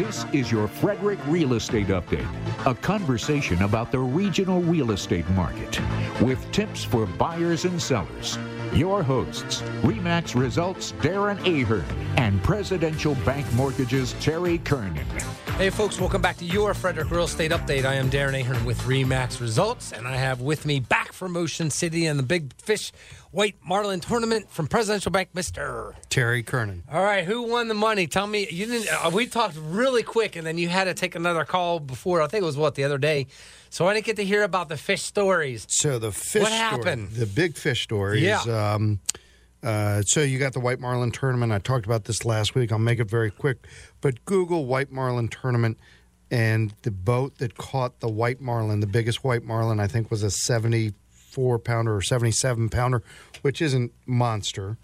This is your Frederick Real Estate Update, a conversation about the regional real estate market with tips for buyers and sellers. Your hosts, REMAX Results Darren Ahern and Presidential Bank Mortgages Terry Kernan. Hey, folks, welcome back to your Frederick Real Estate Update. I am Darren Ahern with REMAX Results, and I have with me back from Ocean City and the Big Fish White Marlin Tournament from Presidential Bank, Mr. Terry Kernan. All right, who won the money? Tell me. You didn't. Uh, we talked really quick, and then you had to take another call before. I think it was what the other day. So I didn't get to hear about the fish stories. So the fish What story- happened? the big fish story Yeah. is um, uh, so you got the white marlin tournament. I talked about this last week. I'll make it very quick, but Google white marlin tournament and the boat that caught the white marlin, the biggest white marlin, I think was a seventy-four pounder or seventy-seven pounder, which isn't monster,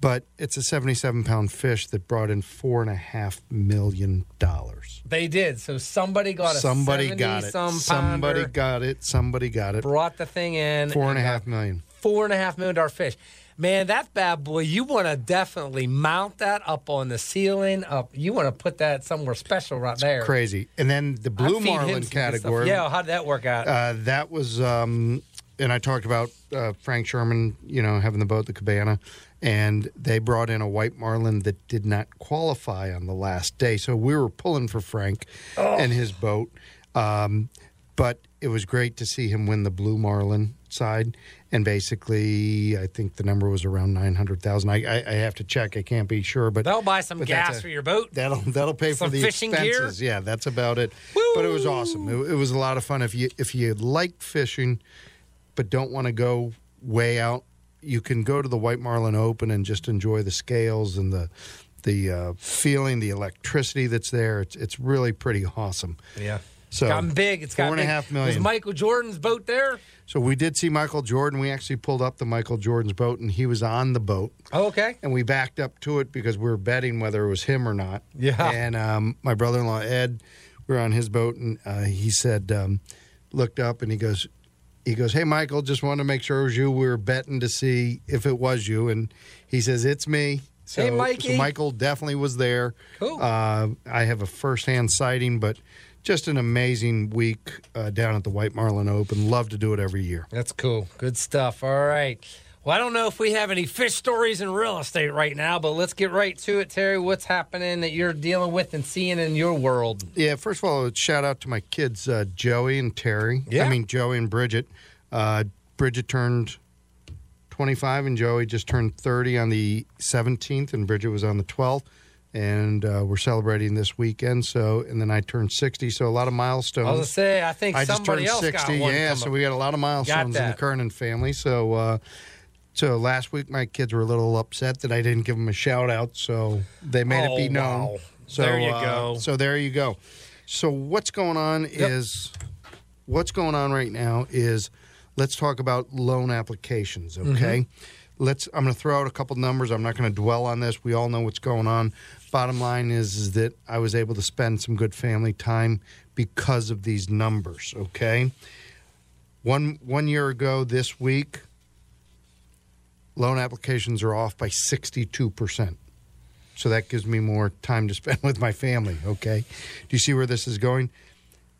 but it's a seventy-seven pound fish that brought in four and a half million dollars. They did. So somebody got a Somebody 70 got it. Some Somebody got it. Somebody got it. brought the thing in. Four and a got half million. four and a half million dollar fish. Man, that bad boy, you want to definitely mount that up on the ceiling. Up, you want to put that somewhere special right there. crazy. And then the blue marlin some good stuff. category. Yeah, how did that work out? Uh, that was, um, and I talked about uh, Frank Sherman, you know, having the boat, the cabana, and they brought in a white marlin that did not qualify on the last day. So we were pulling for Frank Oh. and his boat. Um, but it was great to see him win the blue marlin side. And basically, I think the number was around 900,000. I, I, I have to check. I can't be sure, but They'll buy some gas a- for your boat. That'll that'll pay Some for the fishing gear? Yeah, that's about it. But it was awesome. It, it was a lot of fun. If you if you like fishing, but don't want to go way out, you can go to the White Marlin Open and just enjoy the scales and the the uh, feeling, the electricity that's there. It's it's really pretty awesome. Yeah. So Gotten big. It's got four and a big. half Was. Michael Jordan's boat there? So we did see Michael Jordan. We actually pulled up the Michael Jordan's boat, and he was on the boat. Oh, okay. and we backed up to it because we were betting whether it was him or not. Yeah. And um, my brother-in-law Ed, we were on his boat, and uh, he said, um, looked up, and he goes, he goes, "Hey, Michael, just wanted to make sure it was you. We were betting to see if it was you." And he says, "It's me." So, Hey, Mikey. so Michael definitely was there. Cool. Uh, I have a first-hand sighting, but just an amazing week uh, down at the White Marlin Open. Love to do it every year. That's cool. Good stuff. All right. Well, I don't know if we have any fish stories in real estate right now, but let's get right to it, Terry. What's happening that you're dealing with and seeing in your world? Yeah, first of all, shout out to my kids, uh, Joey and Terry. Yeah. I mean, Joey and Bridget. Uh, Bridget turned 25, and Joey just turned 30 on the 17th, and Bridget was on the 12th. And uh, we're celebrating this weekend. So, and then I turned 60. So, a lot of milestones. I was gonna say, I think I just turned else 60. got one. yeah, so we got a lot of milestones in the. Kernan family. So, uh, so last week my kids were a little upset that I didn't give them a shout out. So they made Oh, it be known. wow. So There you uh, go. So there you go. So what's going on is what's going on right now is let's talk about loan applications. Mm-hmm. Okay. Let's. I'm going to throw out a couple numbers. I'm not going to dwell on this. We all know what's going on. Bottom line is, is that I was able to spend some good family time because of these numbers. Okay. One one year ago this week, loan applications are off by 62 percent. So that gives me more time to spend with my family. Okay. Do you see where this is going?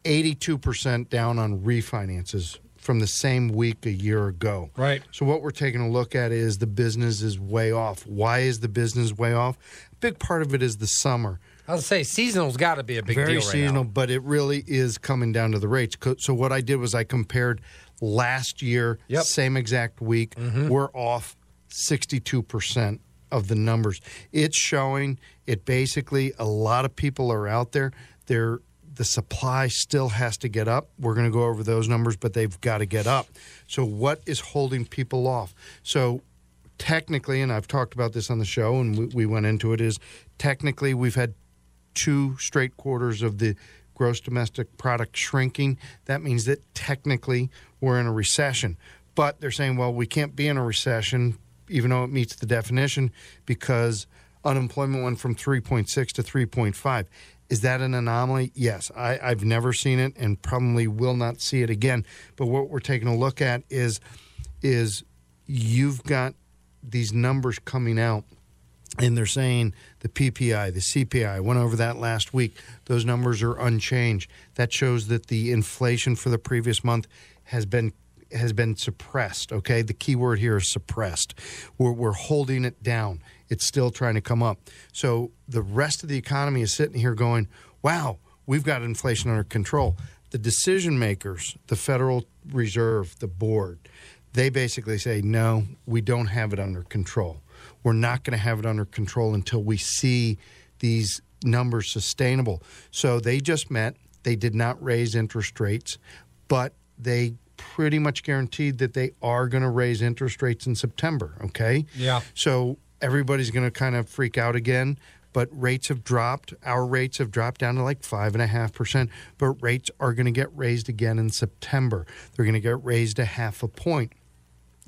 82% down on refinances from the same week a year ago. Right. So what we're taking a look at is the business is way off. Why is the business way off? A big part of it is the summer. I was gonna say seasonal's got to be a big Very deal right seasonal, now. but it really is coming down to the rates. So what I did was I compared last year, Yep. Mm-hmm. same exact week, we're off 62% of the numbers. It's showing it basically a lot of people are out there. They're the supply still has to get up. We're going to go over those numbers, but they've got to get up. So what is holding people off? So technically, and I've talked about this on the show, and we, we went into it, is technically we've had two straight quarters of the gross domestic product shrinking. That means that technically we're in a recession. But they're saying, well, we can't be in a recession, even though it meets the definition, because unemployment went from 3.6 to 3.5. Is that an anomaly? Yes. I, I've never seen it and probably will not see it again. But what we're taking a look at is is you've got these numbers coming out and they're saying the PPI, the CPI, went over that last week. Those numbers are unchanged. That shows that the inflation for the previous month has been has been suppressed. Okay, the key word here is suppressed. We're, we're holding it down. It's still trying to come up. So the rest of the economy is sitting here going, "Wow, we've got inflation under control." The decision makers, the Federal Reserve, the board, they basically say, "No, we don't have it under control." we're not going to have it under control until we see these numbers sustainable. So they just met. They did not raise interest rates, but they pretty much guaranteed that they are going to raise interest rates in September. Okay. Yeah. So everybody's going to kind of freak out again. But rates have dropped. Our rates have dropped down to like five and a half percent. But rates are going to get raised again in September. They're going to get raised a half a point,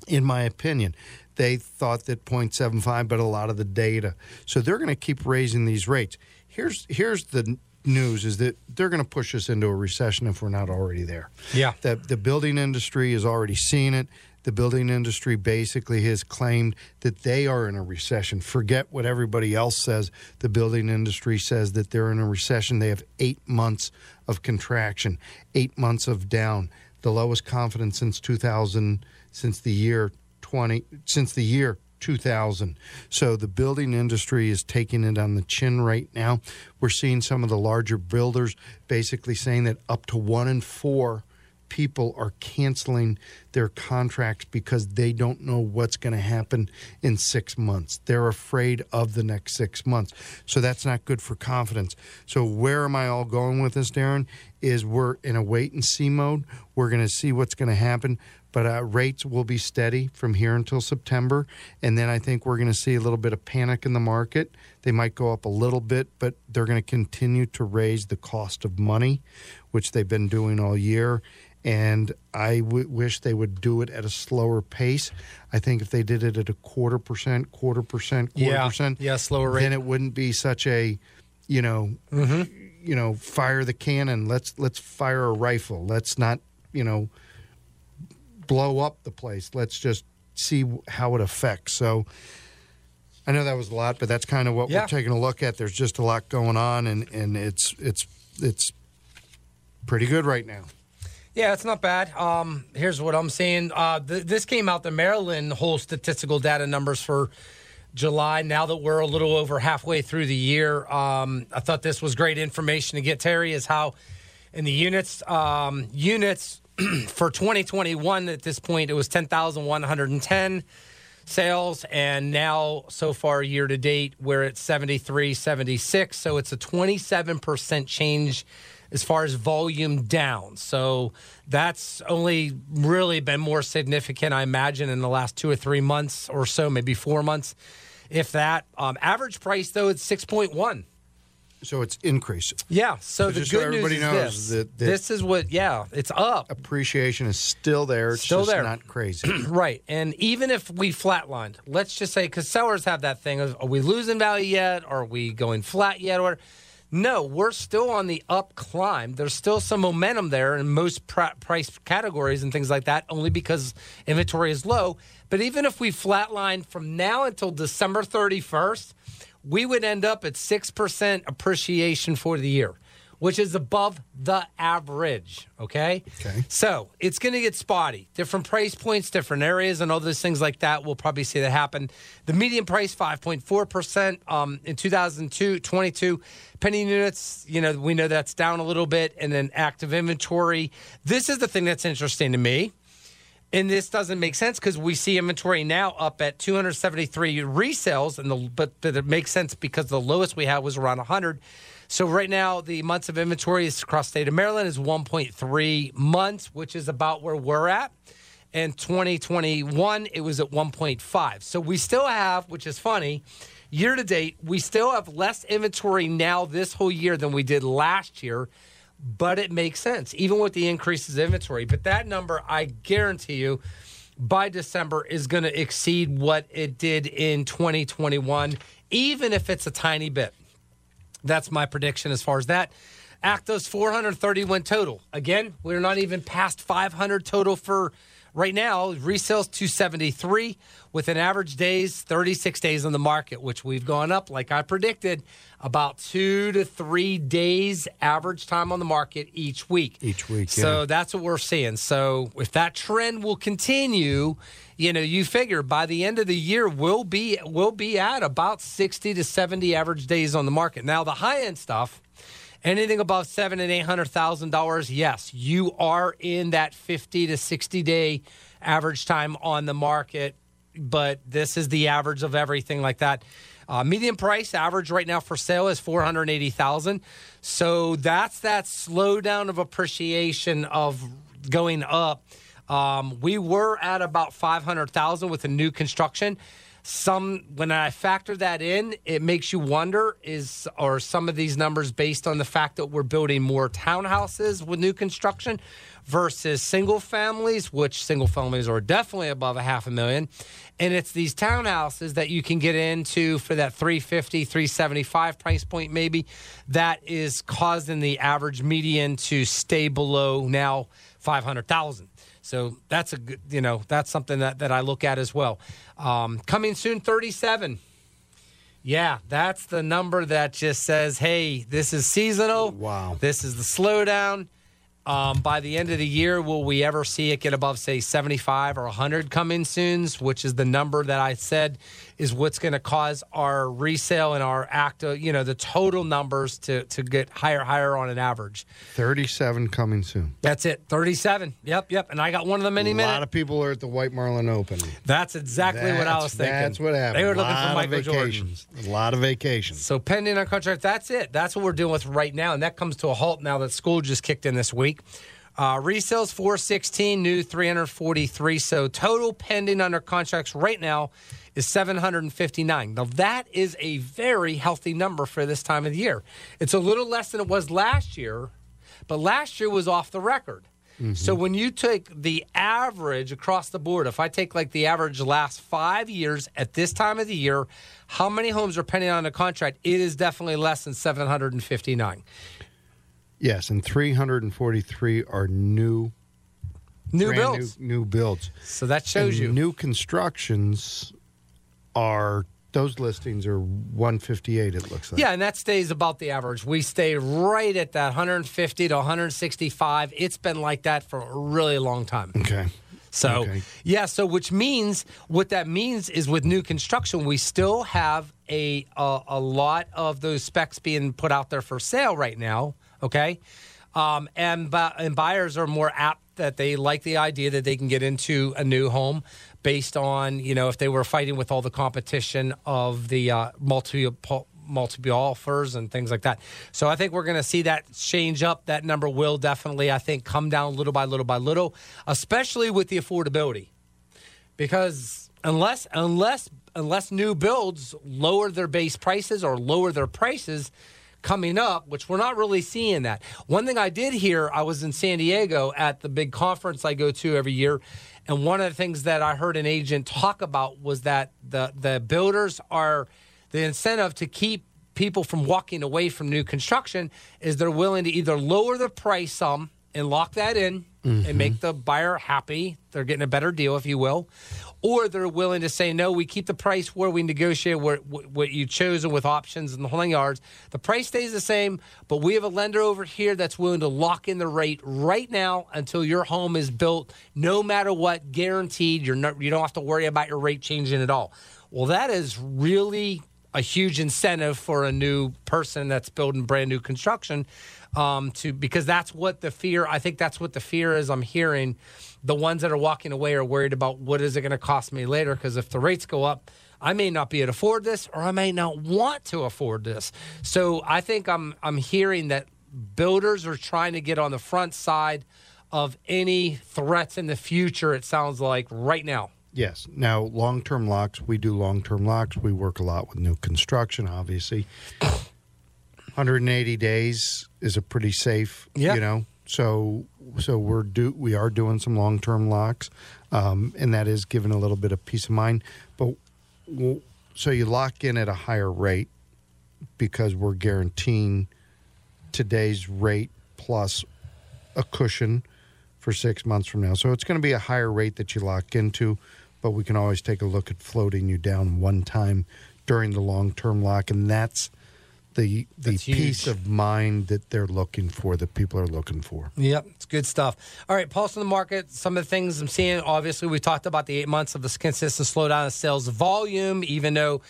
in my opinion they thought that 0.75, but a lot of the data. So they're going to keep raising these rates. Here's here's the news is that they're going to push us into a recession if we're not already there. Yeah. The, the building industry has already seen it. The building industry basically has claimed that they are in a recession. Forget what everybody else says. The building industry says that they're in a recession. They have eight months of contraction, eight months of down, the lowest confidence since 2000, since the year 20 since the year 2000. So the building industry is taking it on the chin right now. We're seeing some of the larger builders basically saying that up to 1 in 4 people are canceling their contracts because they don't know what's going to happen in 6 months. They're afraid of the next 6 months. So that's not good for confidence. So where am I all going with this, Darren? Is we're in a wait and see mode. We're going to see what's going to happen but uh, rates will be steady from here until September. And then I think we're going to see a little bit of panic in the market. They might go up a little bit, but they're going to continue to raise the cost of money, which they've been doing all year. And I w- wish they would do it at a slower pace. I think if they did it at a quarter percent, quarter percent, quarter yeah. percent, yeah, slower rate, then it wouldn't be such a, you know, mm-hmm. you know, fire the cannon. Let's let's fire a rifle. Let's not, you know, blow up the place. Let's just see how it affects. So I know that was a lot, but that's kind of what yeah. we're taking a look at. There's just a lot going on, and, and it's it's it's pretty good right now. Yeah, it's not bad. Um, here's what I'm seeing. Uh, th- this came out the Maryland whole statistical data numbers for July. Now that we're a little over halfway through the year, um, I thought this was great information to get. Terry is how in the units um, units for 2021 at this point it was 10,110 sales and now so far year to date we're at 73 76 so it's a 27% change as far as volume down so that's only really been more significant i imagine in the last two or three months or so maybe four months if that um, average price though it's 6.1 so it's increasing. Yeah. So, so the good so everybody news knows is this. That, that this is what. Yeah, it's up. Appreciation is still there. It's still there. Not crazy. right. And even if we flatlined, let's just say because sellers have that thing of are we losing value yet? Are we going flat yet? Or no, we're still on the up climb. There's still some momentum there in most pr- price categories and things like that, only because inventory is low. But even if we flatline from now until December 31st we would end up at 6% appreciation for the year, which is above the average. Okay. Okay. So it's going to get spotty. Different price points, different areas, and all those things like that. We'll probably see that happen. The median price, 5.4% um, in 2002, 22. Pending units, you know, we know that's down a little bit. And then active inventory. This is the thing that's interesting to me. And this doesn't make sense because we see inventory now up at 273 resales, and the but, but it makes sense because the lowest we had was around 100. So right now, the months of inventory is across state of Maryland is 1.3 months, which is about where we're at. And 2021, it was at 1.5. So we still have, which is funny, year to date, we still have less inventory now this whole year than we did last year but it makes sense, even with the increases in inventory. But that number, I guarantee you, by December is going to exceed what it did in 2021, even if it's a tiny bit. That's my prediction as far as that. Actos 431 total. Again, we're not even past 500 total for Right now, resales 273 with an average days 36 days on the market, which we've gone up like I predicted about 2 to 3 days average time on the market each week. Each week, So yeah. that's what we're seeing. So if that trend will continue, you know, you figure by the end of the year we'll be we'll be at about 60 to 70 average days on the market. Now the high-end stuff Anything above seven and eight hundred thousand dollars, yes, you are in that fifty to sixty day average time on the market. But this is the average of everything like that. Uh, median price average right now for sale is four hundred eighty thousand. So that's that slowdown of appreciation of going up. Um, we were at about five hundred thousand with a new construction some when I factor that in, it makes you wonder is are some of these numbers based on the fact that we're building more townhouses with new construction versus single families, which single families are definitely above a half a million. And it's these townhouses that you can get into for that 350, 375 price point maybe that is causing the average median to stay below now 500,000. So that's a good, you know, that's something that, that I look at as well. Um, coming soon, 37. Yeah, that's the number that just says, hey, this is seasonal. Wow. This is the slowdown. Um, by the end of the year, will we ever see it get above, say, 75 or 100 coming soon, which is the number that I said is what's going to cause our resale and our active, uh, you know, the total numbers to, to get higher, higher on an average. 37 coming soon. That's it, 37. Yep, yep. And I got one of them any minute. a minute. lot of people are at the White Marlin Open. That's exactly what I was thinking. That's what happened. They were looking for Michael Jordan. vacations. A lot of vacations. So pending on contract, that's it. That's what we're dealing with right now, and that comes to a halt now that school just kicked in this week. Uh, resales 416, new 343. So total pending under contracts right now is 759. Now that is a very healthy number for this time of the year. It's a little less than it was last year, but last year was off the record. So when you take the average across the board, if I take like the average last five years at this time of the year, how many homes are pending on a contract? It is definitely less than 759. Yes, and 343 are new, New builds. new, new builds. So that shows And you. new constructions are those listings are 158. It looks like. Yeah, and that stays about the average. We stay right at that 150 to 165. It's been like that for a really long time. Okay. So, Okay. yeah, so which means what that means is with new construction, we still have a, a a lot of those specs being put out there for sale right now. Okay, um, and and buyers are more apt that they like the idea that they can get into a new home based on you know if they were fighting with all the competition of the uh, multi multiple offers and things like that. So I think we're going to see that change up. That number will definitely, I think, come down little by little by little, especially with the affordability, because unless unless unless new builds lower their base prices or lower their prices coming up, which we're not really seeing that. One thing I did hear, I was in San Diego at the big conference I go to every year, and one of the things that I heard an agent talk about was that the the builders are the incentive to keep people from walking away from new construction is they're willing to either lower the price some and lock that in and mm-hmm. make the buyer happy. They're getting a better deal, if you will. Or they're willing to say, no, we keep the price where we negotiate where, what you chosen with options and the whole nine yards. The price stays the same, but we have a lender over here that's willing to lock in the rate right now until your home is built, no matter what, guaranteed. You're not, you don't have to worry about your rate changing at all. Well, that is really a huge incentive for a new person that's building brand new construction um, to because that's what the fear i think that's what the fear is i'm hearing. The ones that are walking away are worried about what is it going to cost me later because if the rates go up i may not be able to afford this or i may not want to afford this. So i think i'm i'm hearing that builders are trying to get on the front side of any threats in the future it sounds like right now Yes. Now, long term locks, we do long term locks. We work a lot with new construction, obviously. 180 days is a pretty safe, Yeah. you know. So, so we're do we are doing some long term locks, um, and that is giving a little bit of peace of mind. But so you lock in at a higher rate because we're guaranteeing today's rate plus a cushion for six months from now. So it's going to be a higher rate that you lock into, but we can always take a look at floating you down one time during the long term lock, and that's the the That's peace huge. of mind that they're looking for, that people are looking for. Yep, it's good stuff. All right, pulse in the market. Some of the things I'm seeing. Obviously, we talked about the eight months of this consistent slowdown in sales volume. Even though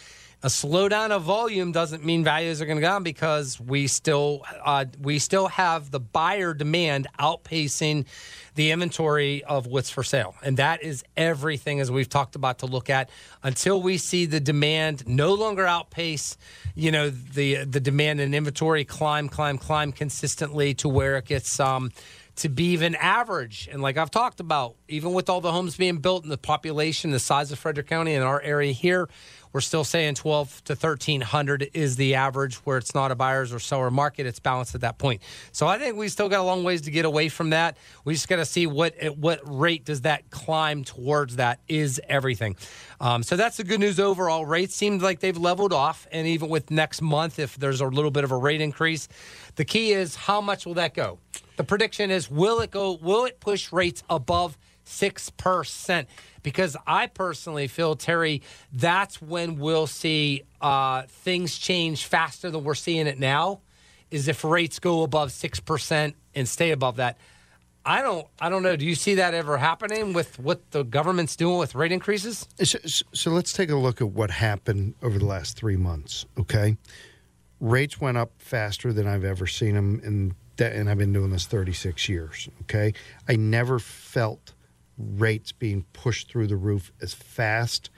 a slowdown of volume doesn't mean values are going to go down because we still uh, we still have the buyer demand outpacing the inventory of what's for sale, and that is everything as we've talked about to look at until we see the demand no longer outpace, you know, the the demand and inventory climb, climb, climb consistently to where it gets um, to be even average. And like I've talked about, even with all the homes being built and the population, the size of Frederick County and our area here, we're still saying 12 to 1300 is the average where it's not a buyer's or seller market. It's balanced at that point. So I think we still got a long ways to get away from that. We just got to see what at what rate does that climb towards that is everything. Um, so that's the good news overall. Rates seem like they've leveled off, and even with next month, if there's a little bit of a rate increase, the key is how much will that go? The prediction is will it go? Will it push rates above six percent? Because I personally feel Terry, that's when we'll see uh, things change faster than we're seeing it now. Is if rates go above six percent and stay above that. I don't. I don't know. Do you see that ever happening with what the government's doing with rate increases? So, so let's take a look at what happened over the last three months. Okay, rates went up faster than I've ever seen them, in that, and I've been doing this 36 years. Okay, I never felt rates being pushed through the roof as fast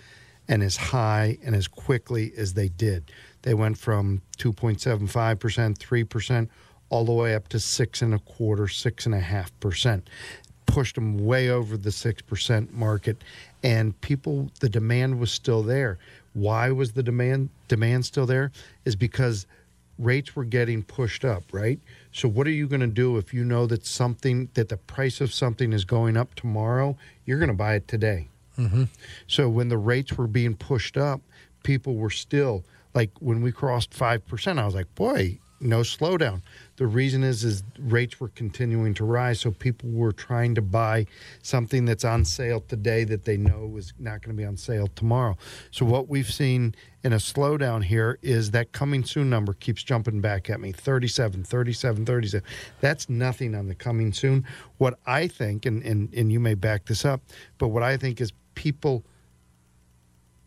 and as high and as quickly as they did. They went from 2.75 percent, three percent, all the way up to six and a quarter, six and a half percent. Pushed them way over the 6% market and people the demand was still there. Why was the demand demand still there? Is because rates were getting pushed up right so what are you going to do if you know that something that the price of something is going up tomorrow? You're going to buy it today. Mm-hmm. So when the rates were being pushed up, people were still like when we crossed five percent, I was like, boy, no slowdown. The reason is is rates were continuing to rise, so people were trying to buy something that's on sale today that they know is not going to be on sale tomorrow. So what we've seen in a slowdown here is that coming soon number keeps jumping back at me 37 37 37 that's nothing on the coming soon what i think and, and, and you may back this up but what i think is people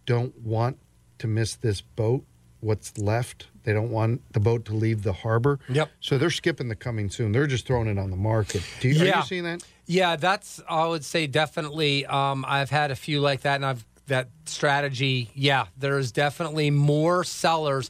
don't want to miss this boat what's left they don't want the boat to leave the harbor Yep. so they're skipping the coming soon they're just throwing it on the market Do you, are you seeing that Yeah, that's I would say definitely. Um, I've had a few like that, and I've that strategy. Yeah, there's definitely more sellers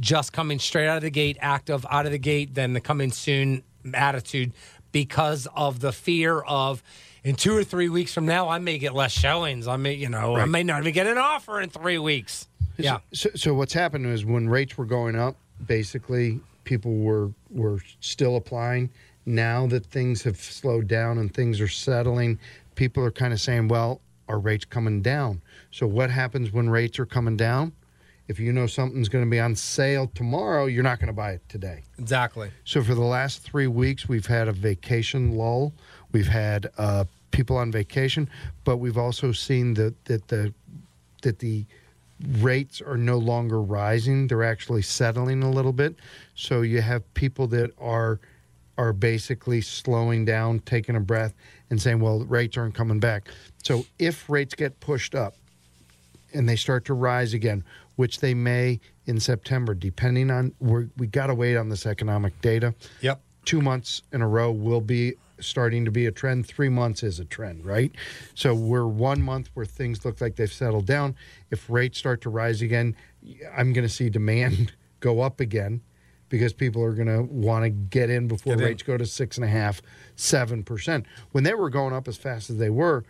just coming straight out of the gate, active out of the gate, than the coming soon attitude because of the fear of. In two or three weeks from now, I may get less showings. I may, you know, I may not even get an offer in three weeks. Yeah, So, so what's happened is when rates were going up, basically people were were still applying. Now that things have slowed down and things are settling, people are kind of saying, "Well, are rates coming down?" So what happens when rates are coming down? If you know something's going to be on sale tomorrow, you're not going to buy it today. exactly. So for the last three weeks, we've had a vacation lull. We've had uh, people on vacation, but we've also seen that that the that the rates are no longer rising; they're actually settling a little bit. So you have people that are are basically slowing down, taking a breath, and saying, "Well, rates aren't coming back." So if rates get pushed up, and they start to rise again, which they may in September, depending on we're, we got to wait on this economic data. Yep. Two months in a row will be starting to be a trend. Three months is a trend, right? So we're one month where things look like they've settled down. If rates start to rise again, I'm going to see demand go up again because people are going to want to get in before Get in. rates go to six and a half, seven percent. When they were going up as fast as they were,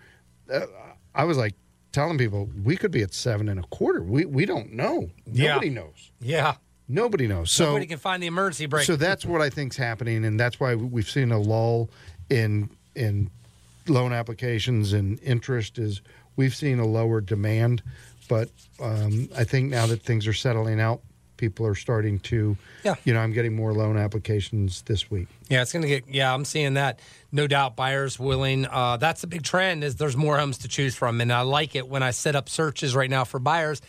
uh, I was like telling people we could be at seven and a quarter. We we don't know. Yeah. Nobody knows. Yeah. Nobody knows. So Nobody can find the emergency brake. so that's what I think's happening, and that's why we've seen a lull in in loan applications and interest. Is we've seen a lower demand, but um, I think now that things are settling out, people are starting to. Yeah. You know, I'm getting more loan applications this week. Yeah, it's going to get. Yeah, I'm seeing that. No doubt, buyers willing. Uh, that's a big trend. Is there's more homes to choose from, and I like it when I set up searches right now for buyers.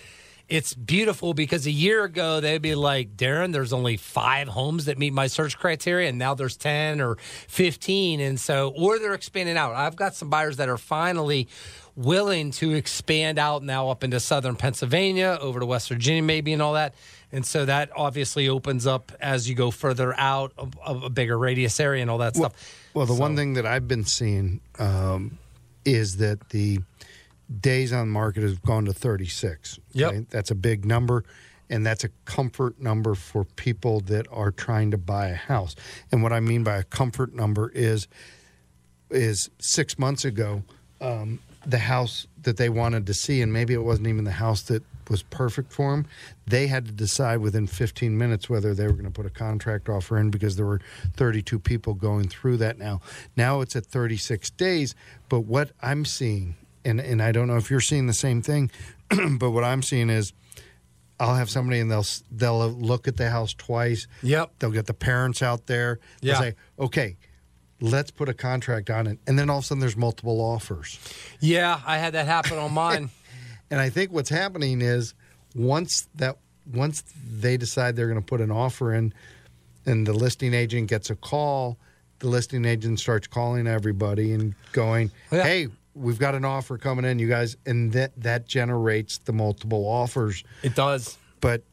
It's beautiful because a year ago they'd be like, Darren, there's only five homes that meet my search criteria, and now there's ten or fifteen, and so or they're expanding out. I've got some buyers that are finally willing to expand out now up into southern Pennsylvania, over to West Virginia, maybe, and all that. And so that obviously opens up as you go further out of, of a bigger radius area and all that Well, stuff. well the So- one thing that I've been seeing um, is that the days on market has gone to 36. Yep. That's a big number, and that's a comfort number for people that are trying to buy a house. And what I mean by a comfort number is is six months ago, um, the house that they wanted to see, and maybe it wasn't even the house that was perfect for them. They had to decide within 15 minutes whether they were going to put a contract offer in because there were 32 people going through that now. Now it's at 36 days. But what I'm seeing, and, and I don't know if you're seeing the same thing, but what I'm seeing is I'll have somebody and they'll they'll look at the house twice. Yep. They'll get the parents out there. They'll Yeah. say, okay, let's put a contract on it. And then all of a sudden there's multiple offers. Yeah, I had that happen on mine. And I think what's happening is once that once they decide they're going to put an offer in and the listing agent gets a call, the listing agent starts calling everybody and going, oh, Yeah. "Hey, we've got an offer coming in, you guys." And that that generates the multiple offers. it does. But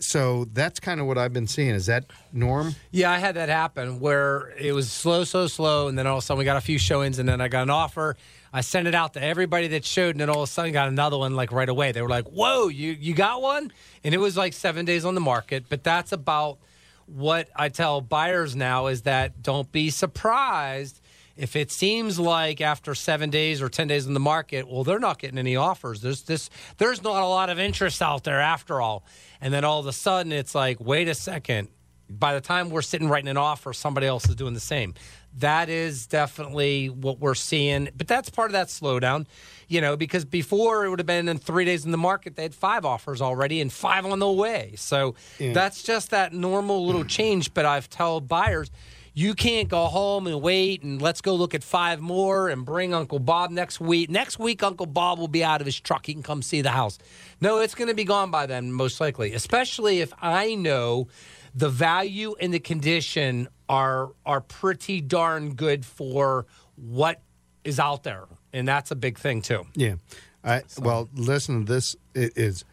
so that's kind of what I've been seeing. Is that norm? Yeah, I had that happen where it was slow, so slow, and then all of a sudden we got a few showings, and then I got an offer. I sent it out to everybody that showed, and then all of a sudden got another one like right away. They were like, "Whoa, you you got one?" And it was like seven days on the market. But that's about what I tell buyers now is that don't be surprised if it seems like after seven days or ten days in the market, well, they're not getting any offers. There's this, there's not a lot of interest out there after all. And then all of a sudden, it's like, wait a second. By the time we're sitting writing an offer, somebody else is doing the same. That is definitely what we're seeing. But that's part of that slowdown, you know, because before it would have been in three days in the market, they had five offers already and five on the way. So Yeah. that's just that normal little change. But I've told buyers, you can't go home and wait and let's go look at five more and bring Uncle Bob next week. Next week, Uncle Bob will be out of his truck. He can come see the house. No, it's going to be gone by then, most likely, especially if I know the value and the condition are are pretty darn good for what is out there. And that's a big thing, too. Yeah. I well, listen. This i- is,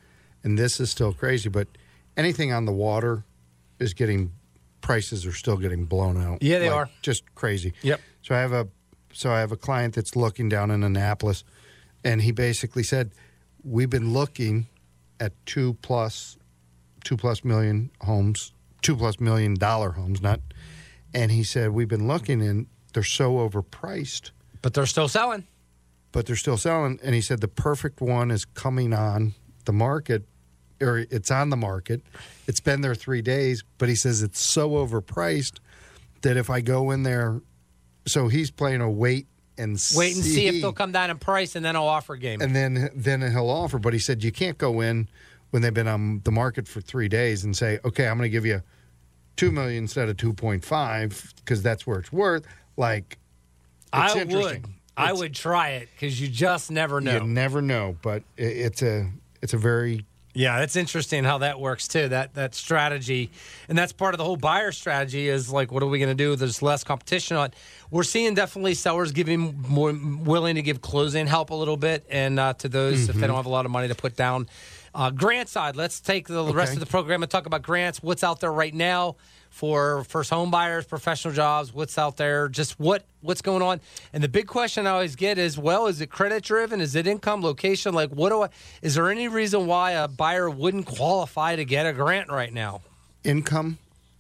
and this is still crazy, but anything on the water is getting prices are still getting blown out. Yeah, they Like, are. just crazy. Yep. So I have a so I have a client that's looking down in Annapolis, and he basically said, "We've been looking at two plus, two plus million homes, two plus million dollar homes, not." And he said, "We've been looking, and they're so overpriced." But they're still selling. but they're still selling. And he said the perfect one is coming on the market, or it's on the market. It's been there three days, but he says it's so overpriced that if I go in there, so he's playing a wait and Wait and see if they'll come down in price and then I'll offer game. and then then he'll offer. But he said you can't go in when they've been on the market for three days and say, okay, I'm going to give you two million instead of two point five because that's where it's worth. Like, it's I interesting. would. I It's- would try it because you just never know. You never know, but it, it's a it's a very Yeah, that's interesting how that works too. That that strategy, and that's part of the whole buyer strategy. Is like, what are we going to do? There's less competition on. We're seeing definitely sellers giving more willing to give closing help a little bit, and uh, to those if they don't have a lot of money to put down. Uh, grant side, let's take the rest of the program and talk about grants. What's out there right now for first home buyers, professional jobs? What's out there? Just what what's going on? And the big question I always get is, well, is it credit driven? Is it income, location? Like, what do I? Is there any reason why a buyer wouldn't qualify to get a grant right now? income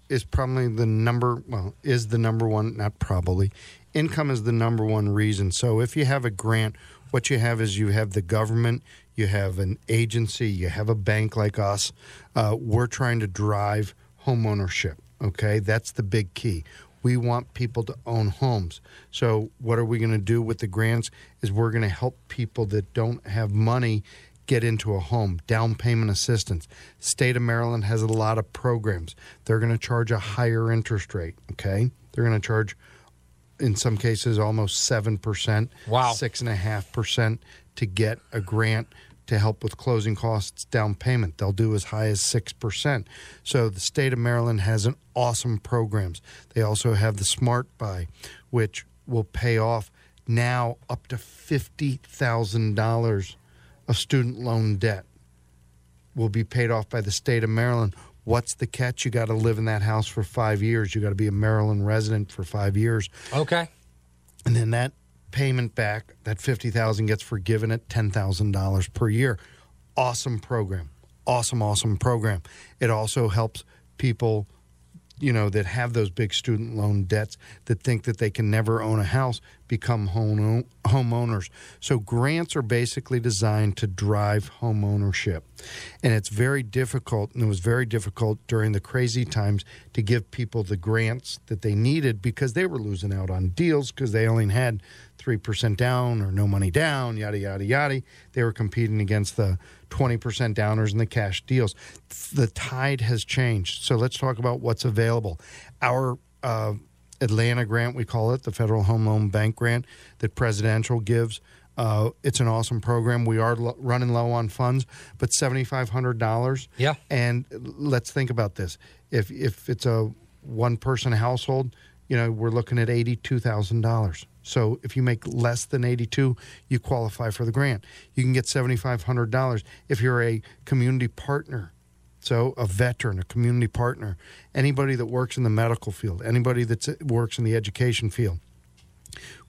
is probably the number well is the number one not probably income is the number one reason so if you have a grant what you have is you have the government you have an agency you have a bank like us uh, we're trying to drive home ownership okay that's the big key we want people to own homes so what are we going to do with the grants is we're going to help people that don't have money get into a home, down payment assistance. State of Maryland has a lot of programs. They're going to charge a higher interest rate, okay? They're going to charge, in some cases, almost 7%, Wow. 6.5% to get a grant to help with closing costs down payment. They'll do as high as 6%. So the state of Maryland has an awesome programs. They also have the Smart Buy, which will pay off now up to $50,000 of student loan debt will be paid off by the state of Maryland. What's the catch? You got to live in that house for five years. You got to be a Maryland resident for five years Okay. and then that payment back that 50000 gets forgiven at $10000 per year. Awesome program. Awesome awesome program. It also helps people you know that have those big student loan debts that think that they can never own a house become home homeowners. So grants are basically designed to drive home ownership and it's very difficult and it was very difficult during the crazy times to give people the grants that they needed because they were losing out on deals because they only had 3% down or no money down yada yada yada they were competing against the 20% downers and the cash deals the tide has changed so let's talk about what's available our uh, Atlanta grant, we call it the Federal Home Loan Bank grant that Presidential gives. Uh, it's an awesome program. We are lo- running low on funds, but seventy five hundred dollars. Yeah. And let's think about this: if if it's a one person household, you know we're looking at eighty two thousand dollars. So if you make less than eighty two, you qualify for the grant. You can get seventy five hundred dollars if you're a community partner. So, a veteran, a community partner, anybody that works in the medical field, anybody that works in the education field.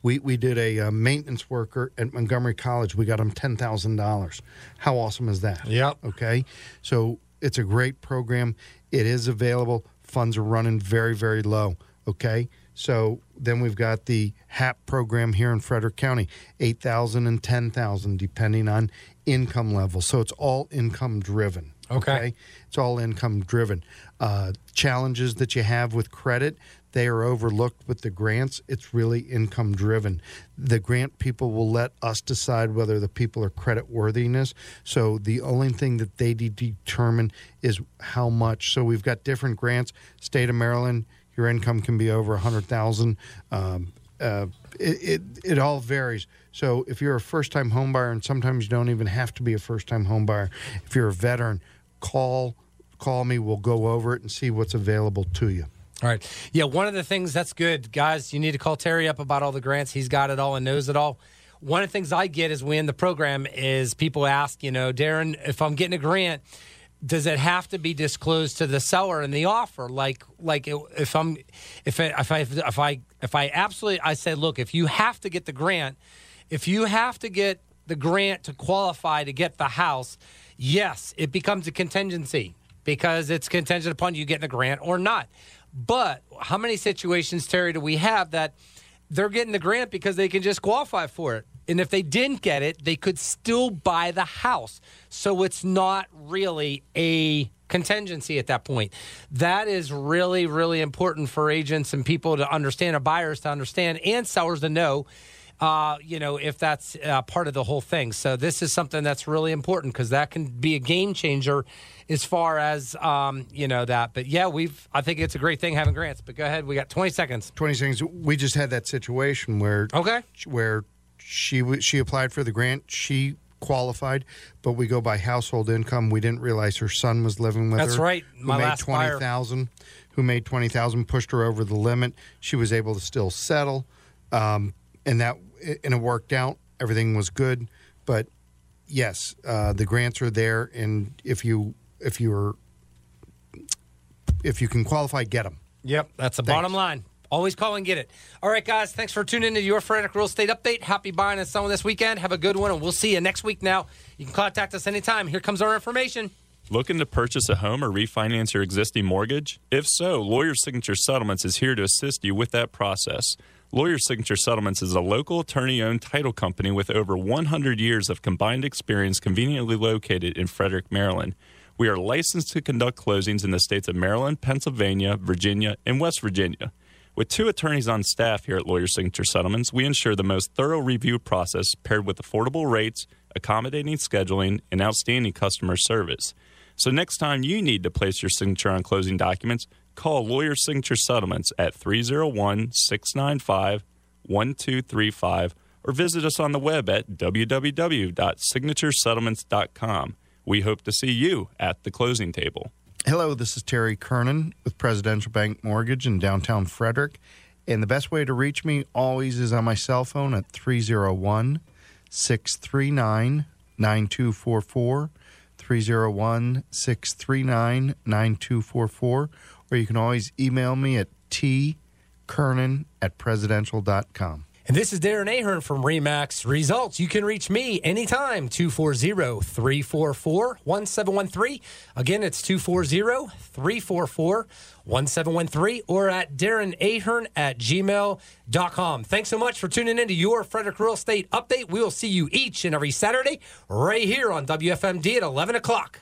We, we did a uh, maintenance worker at Montgomery College. We got him $10,000. How awesome is that? Yep. Okay. So, it's a great program. It is available. Funds are running very, very low. Okay. So then we've got the HAP program here in Frederick County, 8,000 and 10,000 depending on income level. So it's all income driven. Okay. It's all income driven. Uh, challenges that you have with credit, they are overlooked with the grants. It's really income driven. The grant people will let us decide whether the people are credit worthiness. So the only thing that they de- determine is how much. So we've got different grants. State of Maryland, your income can be over a hundred thousand. Um, uh, it, it it all varies. So if you're a first time home buyer, and sometimes you don't even have to be a first time home buyer, if you're a veteran, call call me. We'll go over it and see what's available to you. All right. Yeah, one of the things that's good, guys, you need to call Terry up about all the grants. He's got it all and knows it all. One of the things I get is when the program is people ask, you know, Darren, if I'm getting a grant, does it have to be disclosed to the seller in the offer? Like, like if I'm, if I, if I, if I, if I absolutely, I say, look, if you have to get the grant, if you have to get the grant to qualify to get the house, yes, it becomes a contingency because it's contingent upon you getting the grant or not. But how many situations, Terry, do we have that they're getting the grant because they can just qualify for it? And if they didn't get it, they could still buy the house. So it's not really a contingency at that point. That is really, really important for agents and people to understand, or buyers to understand, and sellers to know. Uh, you know, if that's uh, part of the whole thing. So this is something that's really important because that can be a game changer as far as um, you know that. But yeah, we've. I think it's a great thing having grants. But go ahead, we got twenty seconds. Twenty seconds. We just had that situation where Okay. where she w- she applied for the grant. She qualified, but we go by household income. We didn't realize her son was living with That's her. That's right. Who My made last twenty thousand? Who made twenty thousand? Pushed her over the limit. She was able to still settle, um, and that and it worked out. Everything was good, but yes, uh, the grants are there, and if you if you're if you can qualify, get them. Yep, that's the Thanks. bottom line. Always call and get it. All right, guys, thanks for tuning in to your Frederick Real Estate Update. Happy buying and selling this weekend. Have a good one, and we'll see you next week now. You can contact us anytime. Here comes our information. Looking to purchase a home or refinance your existing mortgage? If so, Lawyer Signature Settlements is here to assist you with that process. Lawyer Signature Settlements is a local attorney owned title company with over 100 years of combined experience conveniently located in Frederick, Maryland. We are licensed to conduct closings in the states of Maryland, Pennsylvania, Virginia, and West Virginia. With two attorneys on staff here at Lawyer Signature Settlements, we ensure the most thorough review process paired with affordable rates, accommodating scheduling, and outstanding customer service. So next time you need to place your signature on closing documents, call Lawyer Signature Settlements at 301 695 1235 or visit us on the web at www.signaturesettlements.com. We hope to see you at the closing table. Hello, this is Terry Kernan with Presidential Bank Mortgage in downtown Frederick. And the best way to reach me always is on my cell phone at 301 639 9244. 301 639 9244. Or you can always email me at tkernan at presidential.com. And this is Darren Ahern from Remax Results. You can reach me anytime, 240 344 1713. Again, it's 240 344 1713 or at Darren Ahern at gmail.com. Thanks so much for tuning in to your Frederick Real Estate Update. We will see you each and every Saturday right here on WFMD at 11 o'clock.